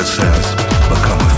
that says, become